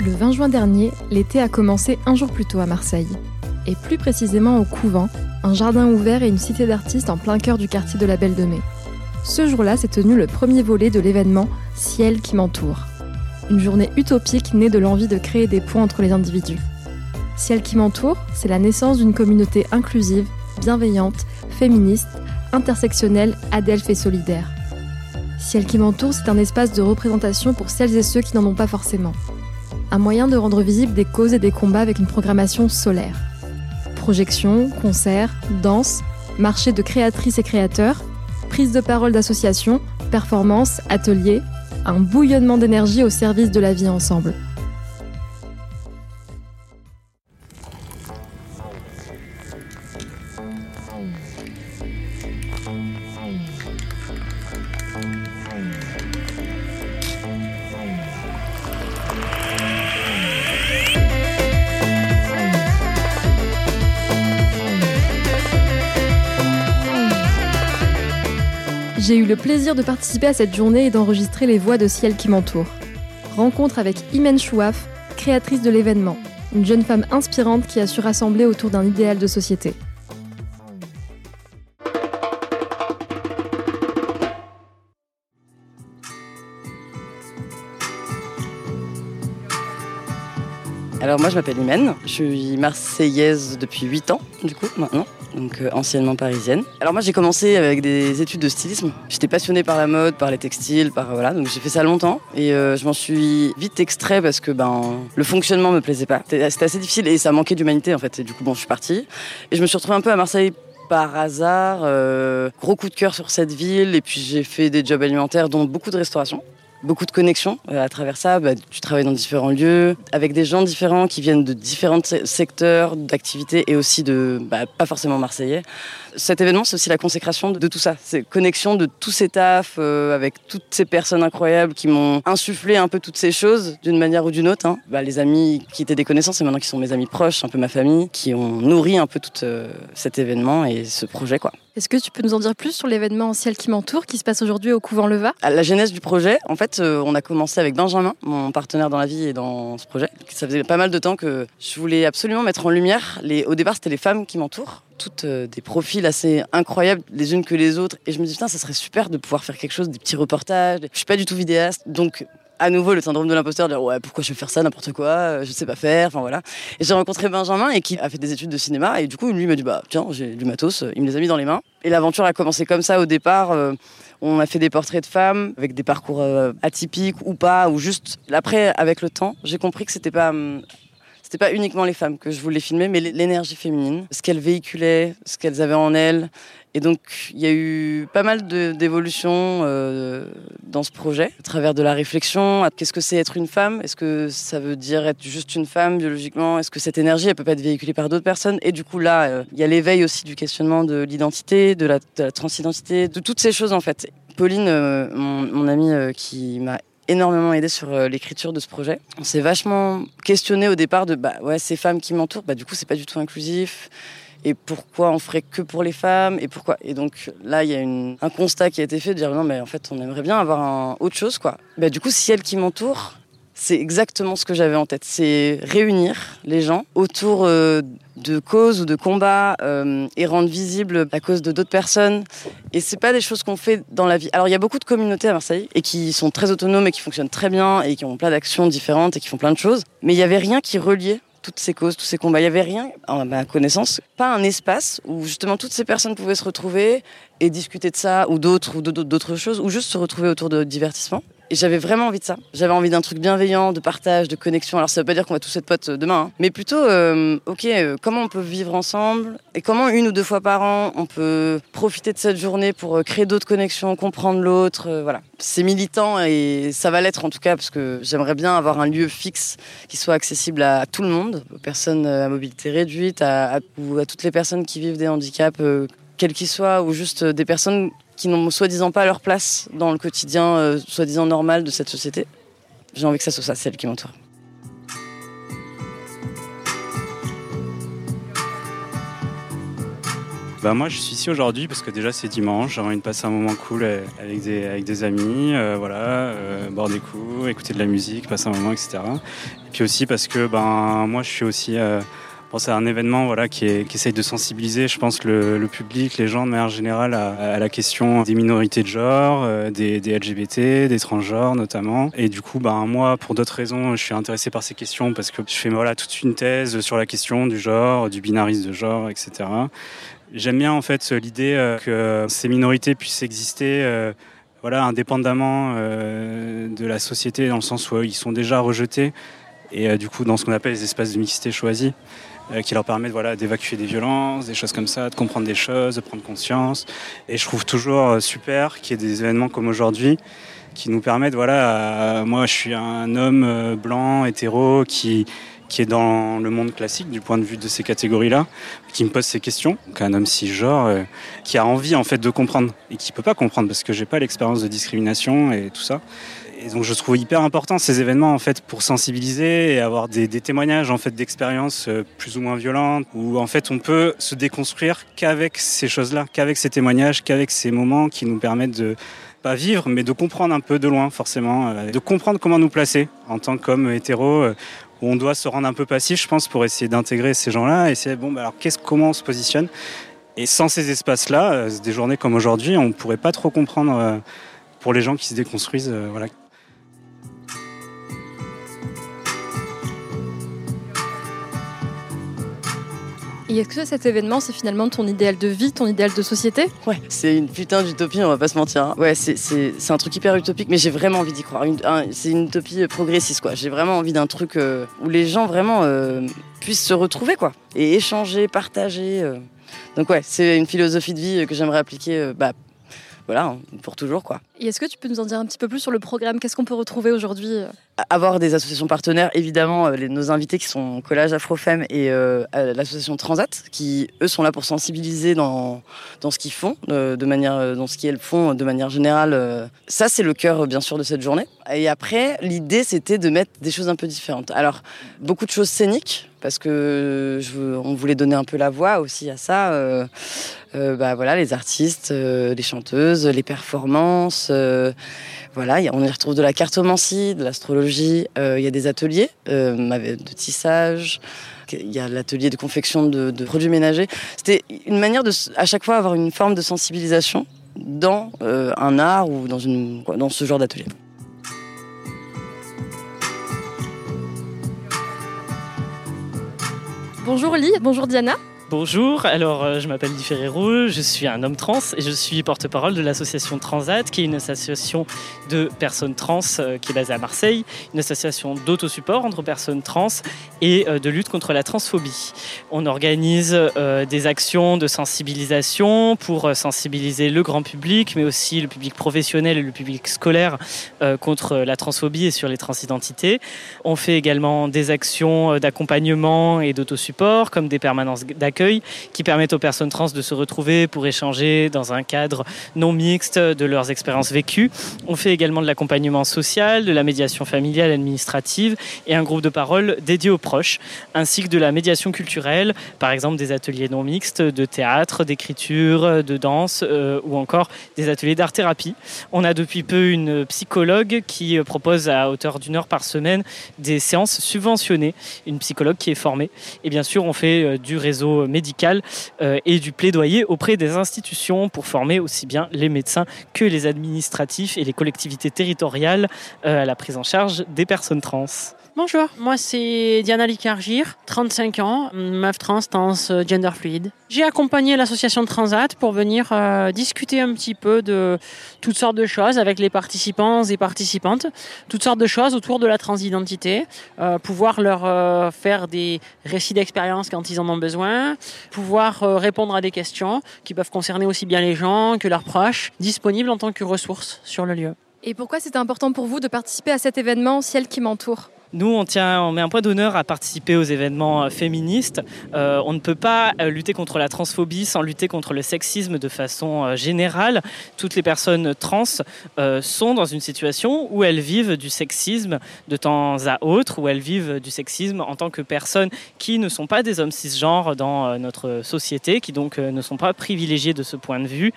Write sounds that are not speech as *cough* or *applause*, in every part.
Le 20 juin dernier, l'été a commencé un jour plus tôt à Marseille, et plus précisément au Couvent, un jardin ouvert et une cité d'artistes en plein cœur du quartier de la Belle de Mai. Ce jour-là s'est tenu le premier volet de l'événement Ciel qui m'entoure. Une journée utopique née de l'envie de créer des ponts entre les individus. Ciel qui m'entoure, c'est la naissance d'une communauté inclusive, bienveillante, féministe, intersectionnelle, adelphe et solidaire. Ciel qui m'entoure, c'est un espace de représentation pour celles et ceux qui n'en ont pas forcément. Un moyen de rendre visibles des causes et des combats avec une programmation solaire. Projections, concerts, danse, marché de créatrices et créateurs, prise de parole d'associations, performances, ateliers, un bouillonnement d'énergie au service de la vie ensemble. Plaisir de participer à cette journée et d'enregistrer les voix de ciel qui m'entourent. Rencontre avec Imen Chouaf, créatrice de l'événement, une jeune femme inspirante qui a su rassembler autour d'un idéal de société. Alors moi je m'appelle Imen, je suis marseillaise depuis 8 ans du coup maintenant, donc euh, anciennement parisienne. Alors moi j'ai commencé avec des études de stylisme. J'étais passionnée par la mode, par les textiles, par voilà, donc j'ai fait ça longtemps et euh, je m'en suis vite extrait parce que ben le fonctionnement me plaisait pas. C'était assez difficile et ça manquait d'humanité en fait. Et du coup bon je suis partie et je me suis retrouvée un peu à Marseille par hasard, euh, gros coup de cœur sur cette ville et puis j'ai fait des jobs alimentaires dont beaucoup de restauration beaucoup de connexions euh, à travers ça. Bah, tu travailles dans différents lieux, avec des gens différents qui viennent de différents secteurs d'activité et aussi de bah, pas forcément marseillais. Cet événement, c'est aussi la consécration de, tout ça. C'est connexion de tous ces tafs euh, avec toutes ces personnes incroyables qui m'ont insufflé un peu toutes ces choses d'une manière ou d'une autre. Hein. Bah, les amis qui étaient des connaissances et maintenant qui sont mes amis proches, un peu ma famille, qui ont nourri un peu tout euh, cet événement et ce projet. quoi. Est-ce que tu peux nous en dire plus sur l'événement Ciel qui m'entoure qui se passe aujourd'hui au Couvent Leva? La genèse du projet, en fait, euh, on a commencé avec Benjamin, mon partenaire dans la vie et dans ce projet. Ça faisait pas mal de temps que je voulais absolument mettre en lumière. Au départ, c'était les femmes qui m'entourent toutes euh, des profils assez incroyables les unes que les autres et je me dis putain ça serait super de pouvoir faire quelque chose des petits reportages je suis pas du tout vidéaste donc à nouveau le syndrome de l'imposteur, dire ouais pourquoi je vais faire ça n'importe quoi, euh, je sais pas faire, enfin voilà. Et j'ai rencontré Benjamin et qui a fait des études de cinéma et du coup lui m'a dit bah tiens j'ai du matos, il me les a mis dans les mains. Et l'aventure a commencé comme ça au départ. Euh, on a fait des portraits de femmes avec des parcours atypiques ou pas, ou juste. Après, avec le temps, j'ai compris que c'était pas hum, c'était pas uniquement les femmes que je voulais filmer, mais l'énergie féminine, ce qu'elles véhiculaient, ce qu'elles avaient en elles. Et donc, il y a eu pas mal d'évolutions euh, dans ce projet, à travers de la réflexion. Qu'est-ce que c'est être une femme? Est-ce que ça veut dire être juste une femme biologiquement? Est-ce que cette énergie, elle peut pas être véhiculée par d'autres personnes? Et du coup, là, euh, il y a l'éveil aussi du questionnement de l'identité, de la, transidentité, de toutes ces choses en fait. Pauline, euh, mon, amie qui m'a énormément aidé sur l'écriture de ce projet. On s'est vachement questionné au départ de bah ouais ces femmes qui m'entourent, bah du coup c'est pas du tout inclusif. Et pourquoi on ferait que pour les femmes et pourquoi? Et donc là il y a un constat qui a été fait de dire non mais en fait on aimerait bien avoir un, autre chose quoi. Bah du coup si elle qui m'entoure, c'est exactement ce que j'avais en tête. C'est réunir les gens autour euh, de causes ou de combats euh, et rendre visible la cause de d'autres personnes. Et c'est pas des choses qu'on fait dans la vie. Alors il y a beaucoup de communautés à Marseille et qui sont très autonomes et qui fonctionnent très bien et qui ont plein d'actions différentes et qui font plein de choses. Mais il y avait rien qui reliait toutes ces causes, tous ces combats. Il y avait rien, à ma connaissance, pas un espace où justement toutes ces personnes pouvaient se retrouver et discuter de ça ou d'autres ou d'autres choses ou juste se retrouver autour de divertissement. Et j'avais vraiment envie de ça. J'avais envie d'un truc bienveillant, de partage, de connexion. Alors ça veut pas dire qu'on va tous être potes demain, hein. mais plutôt, euh, ok, euh, comment on peut vivre ensemble et comment une ou deux fois par an on peut profiter de cette journée pour euh, créer d'autres connexions, comprendre l'autre. voilà, c'est militant et ça va l'être en tout cas parce que j'aimerais bien avoir un lieu fixe qui soit accessible à tout le monde, aux personnes à mobilité réduite, ou à toutes les personnes qui vivent des handicaps, quels qu'ils soient, ou juste des personnes qui n'ont soi-disant pas leur place dans le quotidien euh, soi-disant normal de cette société. J'ai envie que ça soit ça, celle qui m'entoure. Bah moi je suis ici aujourd'hui parce que déjà c'est dimanche, j'ai envie de passer un moment cool avec des, avec des amis, euh, voilà, euh, boire des coups, écouter de la musique, passer un moment, etc. Et puis aussi parce que ben moi je suis aussi c'est un événement voilà, qui, essaye de sensibiliser, je pense, le, public, les gens de manière générale à, la question des minorités de genre, euh, des, LGBT, des transgenres notamment. Et du coup, ben, moi, pour d'autres raisons, je suis intéressé par ces questions parce que je fais voilà, toute une thèse sur la question du genre, du binarisme de genre, etc. J'aime bien en fait l'idée euh, que ces minorités puissent exister. Euh, voilà, indépendamment de la société, dans le sens où ils sont déjà rejetés, et du coup dans ce qu'on appelle les espaces de mixité choisis. Euh, qui leur permettent voilà, d'évacuer des violences, des choses comme ça, de comprendre des choses, de prendre conscience. Et je trouve toujours euh, super qu'il y ait des événements comme aujourd'hui qui nous permettent, voilà, moi je suis un homme euh, blanc, hétéro, qui, qui est dans le monde classique du point de vue de ces catégories-là, qui me pose ces questions, qu'un homme cisgenre, qui a envie en fait de comprendre et qui peut pas comprendre parce que j'ai pas l'expérience de discrimination et tout ça et donc je trouve hyper important ces événements en fait pour sensibiliser et avoir des, témoignages en fait d'expériences euh, plus ou moins violentes où en fait on peut se déconstruire qu'avec ces choses-là, qu'avec ces témoignages, qu'avec ces moments qui nous permettent de pas vivre mais de comprendre un peu de loin forcément, euh, de comprendre comment nous placer en tant qu'homme hétéro euh, où on doit se rendre un peu passif je pense pour essayer d'intégrer ces gens-là et essayer bon bah alors qu'est-ce comment on se positionne? Et sans ces espaces-là, des journées comme aujourd'hui, on pourrait pas trop comprendre pour les gens qui se déconstruisent. Voilà. Et est-ce que cet événement, c'est finalement ton idéal de vie, ton idéal de société Ouais, c'est une putain d'utopie, on va pas se mentir. Hein. Ouais, c'est un truc hyper utopique, mais j'ai vraiment envie d'y croire. C'est une utopie progressiste, quoi. J'ai vraiment envie d'un truc euh, où les gens vraiment euh, puissent se retrouver, quoi. Et échanger, partager. Euh. Donc ouais, c'est une philosophie de vie que j'aimerais appliquer bah, voilà, hein, pour toujours quoi. Et est-ce que tu peux nous en dire un petit peu plus sur le programme? Qu'est-ce qu'on peut retrouver aujourd'hui euh? Avoir des associations partenaires, évidemment, euh, nos invités qui sont Collage Afrofem et euh, l'association Transat, qui eux sont là pour sensibiliser dans, dans ce qu'ils font, de manière, dans ce qu'elles font de manière générale. ça, c'est le cœur, bien sûr, de cette journée. Et après, l'idée, c'était de mettre des choses un peu différentes. Alors, beaucoup de choses scéniques, parce que on voulait donner un peu la voix aussi à ça. Euh, euh, bah, voilà, les artistes, euh, les chanteuses, les performances. voilà, on y retrouve de la cartomancie, de l'astrologie. Il y a des ateliers de tissage. Il y a l'atelier de confection de, produits ménagers. C'était une manière de, à chaque fois, avoir une forme de sensibilisation dans un art ou dans, une, dans ce genre d'atelier. Bonjour Lee, bonjour Diana. Bonjour, alors euh, je m'appelle Di Ferrero, je suis un homme trans et je suis porte-parole de l'association Transat, qui est une association de personnes trans euh, qui est basée à Marseille, une association d'autosupport entre personnes trans et euh, de lutte contre la transphobie. On organise des actions de sensibilisation pour sensibiliser le grand public, mais aussi le public professionnel et le public scolaire contre la transphobie et sur les transidentités. On fait également des actions d'accompagnement et d'autosupport, comme des permanences d'accueil qui permettent aux personnes trans de se retrouver pour échanger dans un cadre non mixte de leurs expériences vécues. On fait également de l'accompagnement social, de la médiation familiale administrative et un groupe de parole dédié aux proches, ainsi que de la médiation culturelle, par exemple des ateliers non mixtes de théâtre, d'écriture, de danse euh, ou encore des ateliers d'art-thérapie. On a depuis peu une psychologue qui propose à hauteur d'une heure par semaine des séances subventionnées, une psychologue qui est formée. Et bien sûr, on fait euh, du réseau médical euh, et du plaidoyer auprès des institutions pour former aussi bien les médecins que les administratifs et les collectivités territoriales euh, à la prise en charge des personnes trans. Bonjour, moi c'est Diana Licargir, 35 ans, meuf trans, trans, euh, gender fluide. J'ai accompagné l'association Transat pour venir euh, discuter un petit peu de toutes sortes de choses avec les participants et participantes, toutes sortes de choses autour de la transidentité, euh, pouvoir leur faire des récits d'expérience quand ils en ont besoin, pouvoir répondre à des questions qui peuvent concerner aussi bien les gens que leurs proches, disponibles en tant que ressources sur le lieu. Et pourquoi c'était important pour vous de participer à cet événement Ciel qui m'entoure? Nous, on, met un point d'honneur à participer aux événements euh, féministes. Euh, on ne peut pas euh, lutter contre la transphobie sans lutter contre le sexisme de façon générale. Toutes les personnes trans sont dans une situation où elles vivent du sexisme de temps à autre, où elles vivent du sexisme en tant que personnes qui ne sont pas des hommes cisgenres dans notre société, qui donc ne sont pas privilégiés de ce point de vue.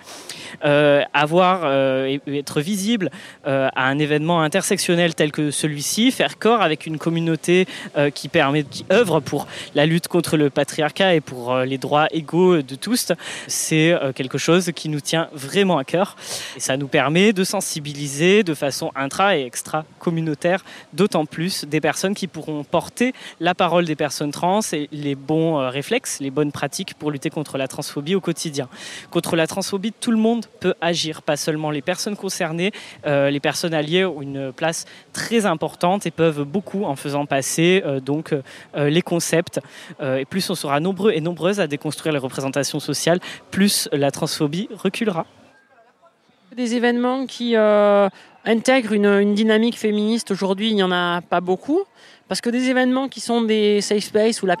avoir et être visible à un événement intersectionnel tel que celui-ci, faire corps avec une communauté euh, qui permet, œuvre pour la lutte contre le patriarcat et pour euh, les droits égaux de tous, c'est euh, quelque chose qui nous tient vraiment à cœur. Et ça nous permet de sensibiliser de façon intra et extra communautaire, d'autant plus des personnes qui pourront porter la parole des personnes trans et les bons réflexes, les bonnes pratiques pour lutter contre la transphobie au quotidien. Contre la transphobie, tout le monde peut agir, pas seulement les personnes concernées. les personnes alliées ont une place très importante et peuvent beaucoup en faisant passer euh, donc euh, euh, les concepts. et plus on sera nombreux et nombreuses à déconstruire les représentations sociales, plus la transphobie reculera. Des événements qui intègrent une, une, dynamique féministe aujourd'hui, il n'y en a pas beaucoup. Parce que des événements qui sont des safe spaces où la,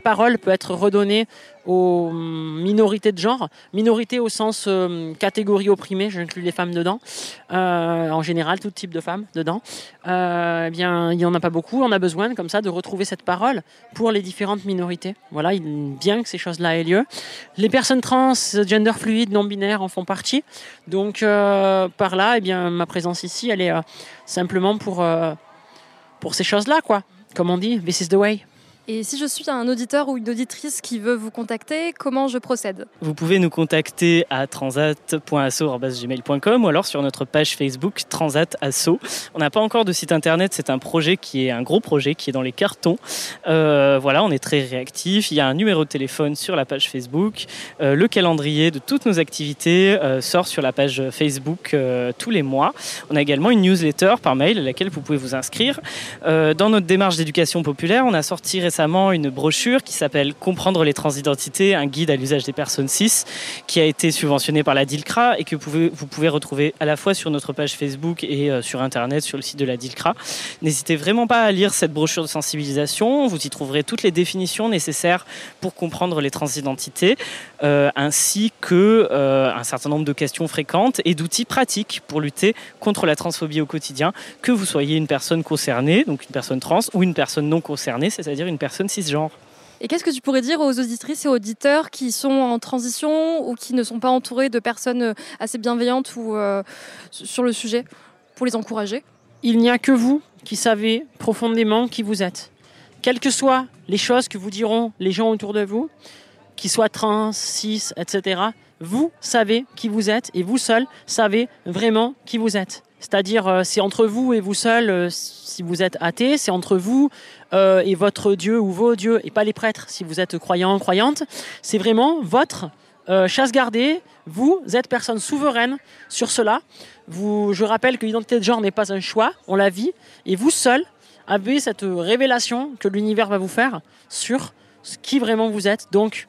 parole peut être redonnée aux minorités de genre, minorités au sens euh, catégorie opprimée, j'inclus les femmes dedans, euh, en général tout type de femmes dedans, euh, eh bien il n'y en a pas beaucoup, on a besoin comme ça de retrouver cette parole pour les différentes minorités. Voilà, bien que ces choses-là aient lieu. Les personnes trans, gender fluide, non binaires en font partie. Donc par là, eh bien ma présence ici, elle est simplement pour, pour ces choses-là, quoi comme on dit, this is the way. Et si je suis un auditeur ou une auditrice qui veut vous contacter, comment je procède? Vous pouvez nous contacter à transat.asso.gmail.com ou alors sur notre page Facebook Transat Asso. On n'a pas encore de site internet, c'est un projet qui est un gros projet qui est dans les cartons. Euh, voilà, on est très réactif. Il y a un numéro de téléphone sur la page Facebook. Euh, le calendrier de toutes nos activités euh, sort sur la page Facebook tous les mois. On a également une newsletter par mail à laquelle vous pouvez vous inscrire. dans notre démarche d'éducation populaire, on a sorti récemment une brochure qui s'appelle Comprendre les transidentités, un guide à l'usage des personnes cis, qui a été subventionné par la DILCRA et que vous pouvez, vous pouvez retrouver à la fois sur notre page Facebook et euh, sur Internet, sur le site de la DILCRA. N'hésitez vraiment pas à lire cette brochure de sensibilisation. Vous y trouverez toutes les définitions nécessaires pour comprendre les transidentités, euh, ainsi que euh, un certain nombre de questions fréquentes et d'outils pratiques pour lutter contre la transphobie au quotidien, que vous soyez une personne concernée, donc une personne trans, ou une personne non concernée, c'est-à-dire une personne personnes cisgenres. Et qu'est-ce que tu pourrais dire aux auditrices et auditeurs qui sont en transition ou qui ne sont pas entourés de personnes euh, assez bienveillantes ou euh, sur le sujet pour les encourager? Il n'y a que vous qui savez profondément qui vous êtes. Quelles que soient les choses que vous diront les gens autour de vous, qu'ils soient trans, cis, etc., vous savez qui vous êtes et vous seul savez vraiment qui vous êtes. C'est-à-dire, euh, c'est entre vous et vous seul, euh, si vous êtes athée, c'est entre vous euh, et votre Dieu ou vos dieux, et pas les prêtres, si vous êtes croyant, croyante. C'est vraiment votre chasse gardée. Vous êtes personne souveraine sur cela. Je rappelle que l'identité de genre n'est pas un choix, on la vit, et vous seul avez cette révélation que l'univers va vous faire sur qui vraiment vous êtes. Donc,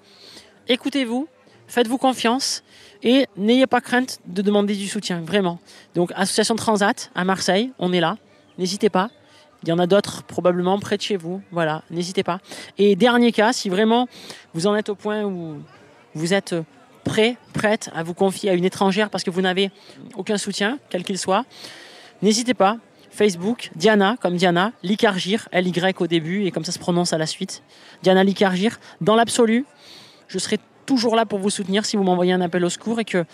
écoutez-vous, faites-vous confiance et n'ayez pas crainte de demander du soutien, vraiment. Donc, Association Transat à Marseille, on est là. N'hésitez pas. Il y en a d'autres probablement près de chez vous. Voilà, n'hésitez pas. Et dernier cas, si vraiment vous en êtes au point où vous êtes prêt, prête à vous confier à une étrangère parce que vous n'avez aucun soutien, quel qu'il soit, n'hésitez pas. Facebook, Diana, comme Diana, Licargir, L-Y au début, et comme ça se prononce à la suite. Diana Licargir. Dans l'absolu, je serai toujours là pour vous soutenir si vous m'envoyez un appel au secours et que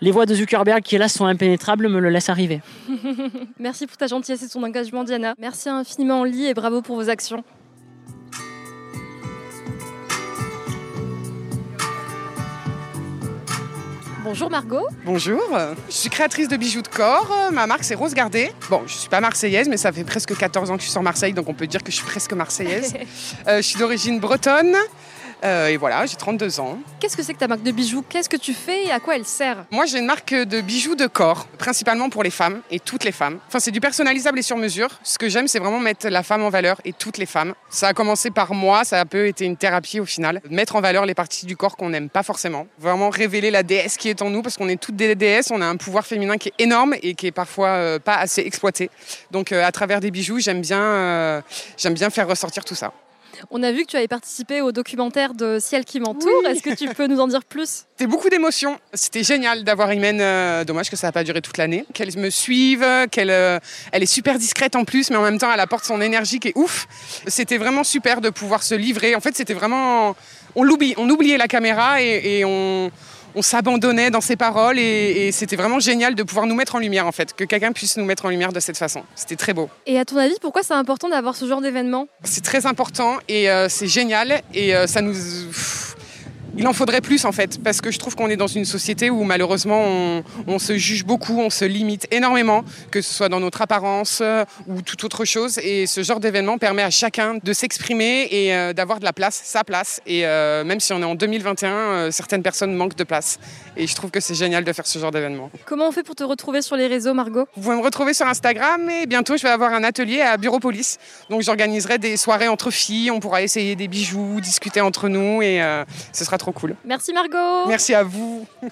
les voix de Zuckerberg qui là sont impénétrables me le laissent arriver. *laughs* Merci pour ta gentillesse et ton engagement Diana. Merci infiniment Lee et bravo pour vos actions. Bonjour Margot. Bonjour, je suis créatrice de bijoux de corps. Ma marque c'est Rose Gardée. Bon, je suis pas marseillaise, mais ça fait presque 14 ans que je suis sur Marseille, donc on peut dire que je suis presque marseillaise. *laughs* Euh, je suis d'origine bretonne. Euh, et voilà, j'ai 32 ans. Qu'est-ce que c'est que ta marque de bijoux? Qu'est-ce que tu fais et à quoi elle sert? Moi, j'ai une marque de bijoux de corps, principalement pour les femmes et toutes les femmes. Enfin, c'est du personnalisable et sur mesure. Ce que j'aime, c'est vraiment mettre la femme en valeur et toutes les femmes. Ça a commencé par moi, ça a un peu été une thérapie au final. Mettre en valeur les parties du corps qu'on n'aime pas forcément. Vraiment révéler la déesse qui est en nous, parce qu'on est toutes des déesses, on a un pouvoir féminin qui est énorme et qui est parfois euh, pas assez exploité. Donc, euh, à travers des bijoux, j'aime bien, j'aime bien faire ressortir tout ça. On a vu que tu avais participé au documentaire de Ciel qui m'entoure. Est-ce que tu peux nous en dire plus? C'était beaucoup d'émotions. C'était génial d'avoir Imen. Euh, dommage que ça n'a pas duré toute l'année. Qu'elle me suive, qu'elle euh, elle est super discrète en plus, mais en même temps, elle apporte son énergie qui est ouf. C'était vraiment super de pouvoir se livrer. En fait, c'était vraiment. On l'oublie, on oubliait la caméra et, et on on s'abandonnait dans ses paroles et, et c'était vraiment génial de pouvoir nous mettre en lumière en fait, que quelqu'un puisse nous mettre en lumière de cette façon. C'était très beau. Et à ton avis, pourquoi c'est important d'avoir ce genre d'événement? C'est très important et euh, c'est génial et euh, ça nous... pff, il en faudrait plus en fait, parce que je trouve qu'on est dans une société où malheureusement on, on se juge beaucoup, on se limite énormément, que ce soit dans notre apparence euh, ou toute autre chose. Et ce genre d'événement permet à chacun de s'exprimer et euh, d'avoir de la place, sa place. Et euh, même si on est en 2021, euh, certaines personnes manquent de place. Et je trouve que c'est génial de faire ce genre d'événement. Comment on fait pour te retrouver sur les réseaux, Margot? Vous pouvez me retrouver sur Instagram et bientôt je vais avoir un atelier à Bureau Police. Donc j'organiserai des soirées entre filles, on pourra essayer des bijoux, discuter entre nous et ce sera trop cool. Merci Margot Merci à vous. *laughs*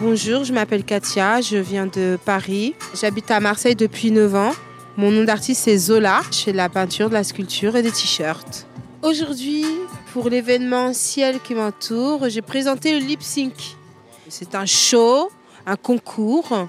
Bonjour, je m'appelle Katia, je viens de Paris. J'habite à Marseille depuis 9 ans. Mon nom d'artiste c'est Zola. Je fais de la peinture, de la sculpture et des t-shirts. Aujourd'hui, pour l'événement Ciel qui m'entoure, j'ai présenté le lip sync. C'est un show, un concours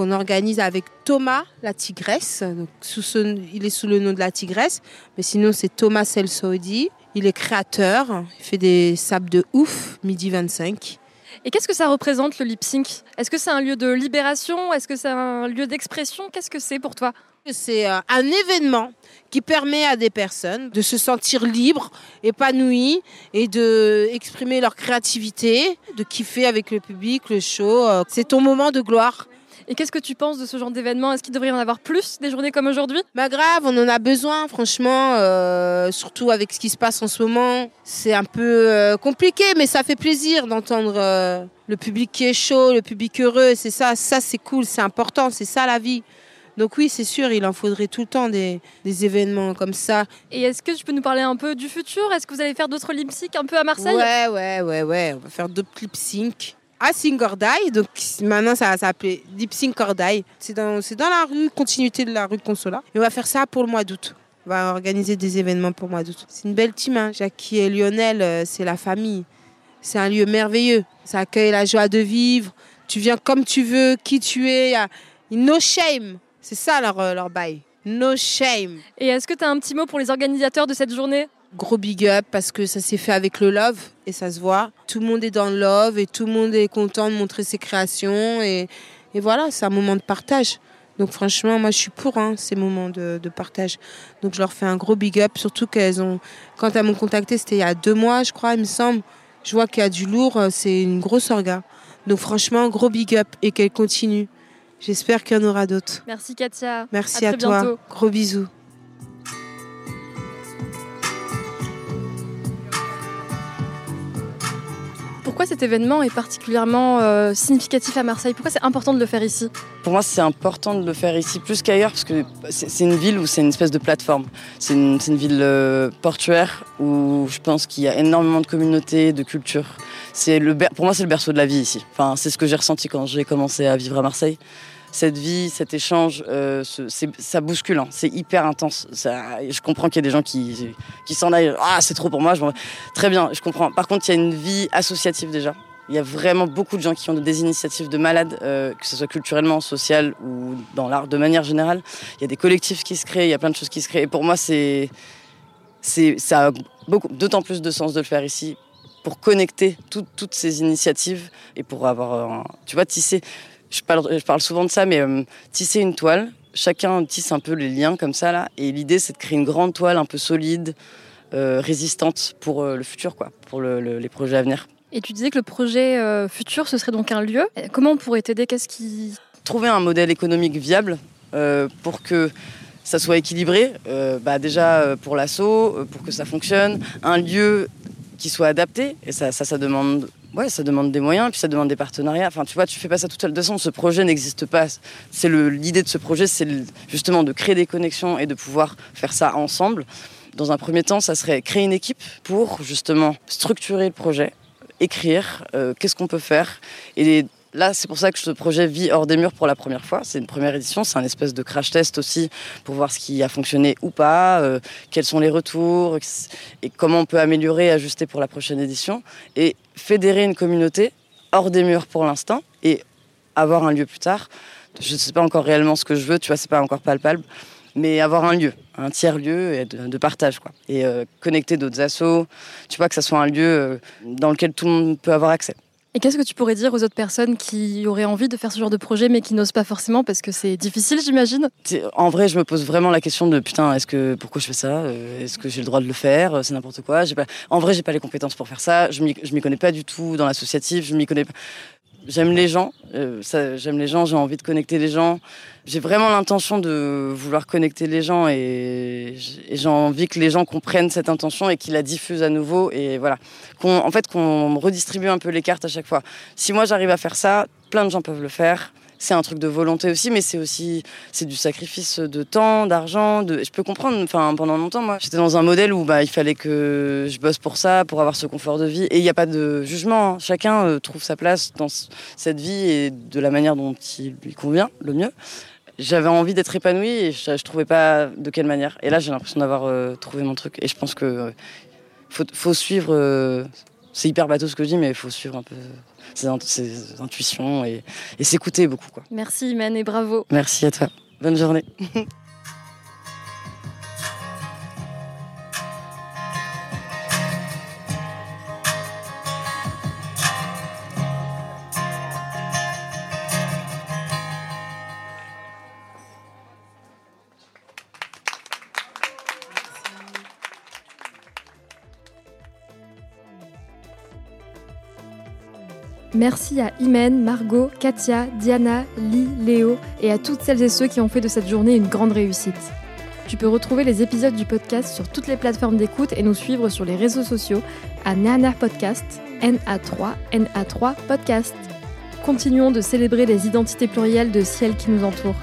qu'on organise avec Thomas la tigresse. Donc, sous ce- il est sous le nom de la tigresse, mais sinon c'est Thomas El Saudi. Il est créateur, il fait des sables de ouf, midi 25. Et qu'est-ce que ça représente le lip sync? Est-ce que c'est un lieu de libération? Est-ce que c'est un lieu d'expression? Qu'est-ce que c'est pour toi? C'est euh, un événement qui permet à des personnes de se sentir libres, épanouies et de exprimer leur créativité, de kiffer avec le public, le show. Euh, C'est ton moment de gloire. Et qu'est-ce que tu penses de ce genre d'événement? Est-ce qu'il devrait y en avoir plus des journées comme aujourd'hui? Bah grave, on en a besoin, franchement, euh, surtout avec ce qui se passe en ce moment. C'est un peu euh, compliqué, mais ça fait plaisir d'entendre euh, le public qui est chaud, le public heureux. C'est ça, ça c'est cool, c'est important, c'est ça la vie. Donc oui, c'est sûr, il en faudrait tout le temps des, des événements comme ça. Et est-ce que tu peux nous parler un peu du futur? Est-ce que vous allez faire d'autres lip un peu à Marseille? Ouais, ouais, ouais, ouais. On va faire deux lip sync. À Sing or Die, donc maintenant ça Sync or Die. C'est dans, dans la rue, continuité de la rue Consola. Et on va faire ça pour le mois d'août. On va organiser des événements pour le mois d'août. C'est une belle team, hein. Jackie et Lionel, euh, c'est la famille. C'est un lieu merveilleux. Ça accueille la joie de vivre. Tu viens comme tu veux, qui tu es. no shame. C'est ça leur, euh, leur bail. No shame. Et est-ce que tu as un petit mot pour les organisateurs de cette journée? Gros big up parce que ça s'est fait avec le love et ça se voit. Tout le monde est dans le love et tout le monde est content de montrer ses créations et, et voilà, c'est un moment de partage. Donc franchement, moi je suis pour hein, ces moments de, de partage. Donc je leur fais un gros big up, surtout qu'elles ont, quand elles m'ont contacté, c'était il y a deux mois, je crois, il me semble. Je vois qu'il y a du lourd, euh, c'est une grosse orga. Donc franchement, gros big up et qu'elles continuent. J'espère qu'il y en aura d'autres. Merci Katia. Merci À toi. bientôt. Gros bisous. Pourquoi cet événement est particulièrement euh, significatif à Marseille? Pourquoi c'est important de le faire ici? Pour moi, c'est important de le faire ici plus qu'ailleurs parce que c'est une ville où c'est une espèce de plateforme. C'est une, ville euh, portuaire où je pense qu'il y a énormément de communautés, de cultures. Pour moi, c'est le berceau de la vie ici. Enfin, c'est ce que j'ai ressenti quand j'ai commencé à vivre à Marseille. Cette vie, cet échange, euh, ça bouscule. hein. C'est hyper intense. Je comprends qu'il y a des gens qui, qui s'en aillent. Ah, c'est trop pour moi. Très bien, je comprends. Par contre, il y a une vie associative déjà. Il y a vraiment beaucoup de gens qui ont des initiatives de malades, euh, que ce soit culturellement, social ou dans l'art de manière générale. Il y a des collectifs qui se créent, il y a plein de choses qui se créent. Et pour moi, c'est, ça a d'autant plus de sens de le faire ici pour connecter tout- toutes ces initiatives et pour avoir, tu vois, tisser. Je parle, je parle souvent de ça, mais euh, tisser une toile. Chacun tisse un peu les liens comme ça là, et l'idée c'est de créer une grande toile un peu solide, euh, résistante pour euh, le futur, quoi, pour le- le- les projets à venir. Et tu disais que le projet futur, ce serait donc un lieu. Comment on pourrait t'aider? Qu'est-ce qui... trouver un modèle économique viable pour que ça soit équilibré, bah déjà pour l'assaut, pour que ça fonctionne, un lieu qui soit adapté, et ça, ça, ça demande, ouais, ça demande des moyens, puis ça demande des partenariats. Enfin, tu vois, tu fais pas ça tout seul. De toute façon, ce projet n'existe pas. C'est l'idée de ce projet, c'est justement de créer des connexions et de pouvoir faire ça ensemble. Dans un premier temps, ça serait créer une équipe pour justement structurer le projet, écrire, euh, qu'est-ce qu'on peut faire. Et là, c'est pour ça que ce projet vit hors des murs pour la première fois. C'est une première édition, c'est un espèce de crash test aussi pour voir ce qui a fonctionné ou pas, euh, quels sont les retours et comment on peut améliorer, ajuster pour la prochaine édition. Et fédérer une communauté hors des murs pour l'instant et avoir un lieu plus tard. Je ne sais pas encore réellement ce que je veux, tu vois, c'est pas encore palpable mais avoir un lieu, un tiers lieu de, partage quoi. Et euh, connecter d'autres assos, tu vois que ça soit un lieu euh, dans lequel tout le monde peut avoir accès. Et qu'est-ce que tu pourrais dire aux autres personnes qui auraient envie de faire ce genre de projet mais qui n'osent pas forcément parce que c'est difficile, j'imagine? En vrai, je me pose vraiment la question de putain, est-ce que pourquoi je fais ça? Euh, Est-ce que j'ai le droit de le faire? Euh, C'est n'importe quoi. En vrai, j'ai pas les compétences pour faire ça. Je m'y connais pas du tout dans l'associatif. Je m'y connais pas. J'aime les gens. euh, j'aime les gens. J'ai envie de connecter les gens. J'ai vraiment l'intention de vouloir connecter les gens et j'ai envie que les gens comprennent cette intention et qu'ils la diffusent à nouveau et voilà. En fait, qu'on redistribue un peu les cartes à chaque fois. Si moi j'arrive à faire ça, plein de gens peuvent le faire. C'est un truc de volonté aussi, mais c'est aussi c'est du sacrifice de temps, d'argent. Je peux comprendre. Enfin, pendant longtemps, moi, j'étais dans un modèle où bah, il fallait que je bosse pour ça, pour avoir ce confort de vie. Et il n'y a pas de jugement. hein. Chacun euh, trouve sa place dans cette vie et de la manière dont il lui convient le mieux. J'avais envie d'être épanouie et je, je trouvais pas de quelle manière. Et là, j'ai l'impression d'avoir euh, trouvé mon truc. Et je pense que faut, faut suivre. euh, c'est hyper bateau ce que je dis, mais il faut suivre un peu ses, int- ses intuitions et, et s'écouter beaucoup. Quoi. Merci Imen et bravo. Merci à toi. Bonne journée. *laughs* Merci à Imen, Margot, Katia, Diana, Lee, Léo et à toutes celles et ceux qui ont fait de cette journée une grande réussite. Tu peux retrouver les épisodes du podcast sur toutes les plateformes d'écoute et nous suivre sur les réseaux sociaux à Nana Podcast, NA3, NA3 Podcast. Continuons de célébrer les identités plurielles de ciel qui nous entourent.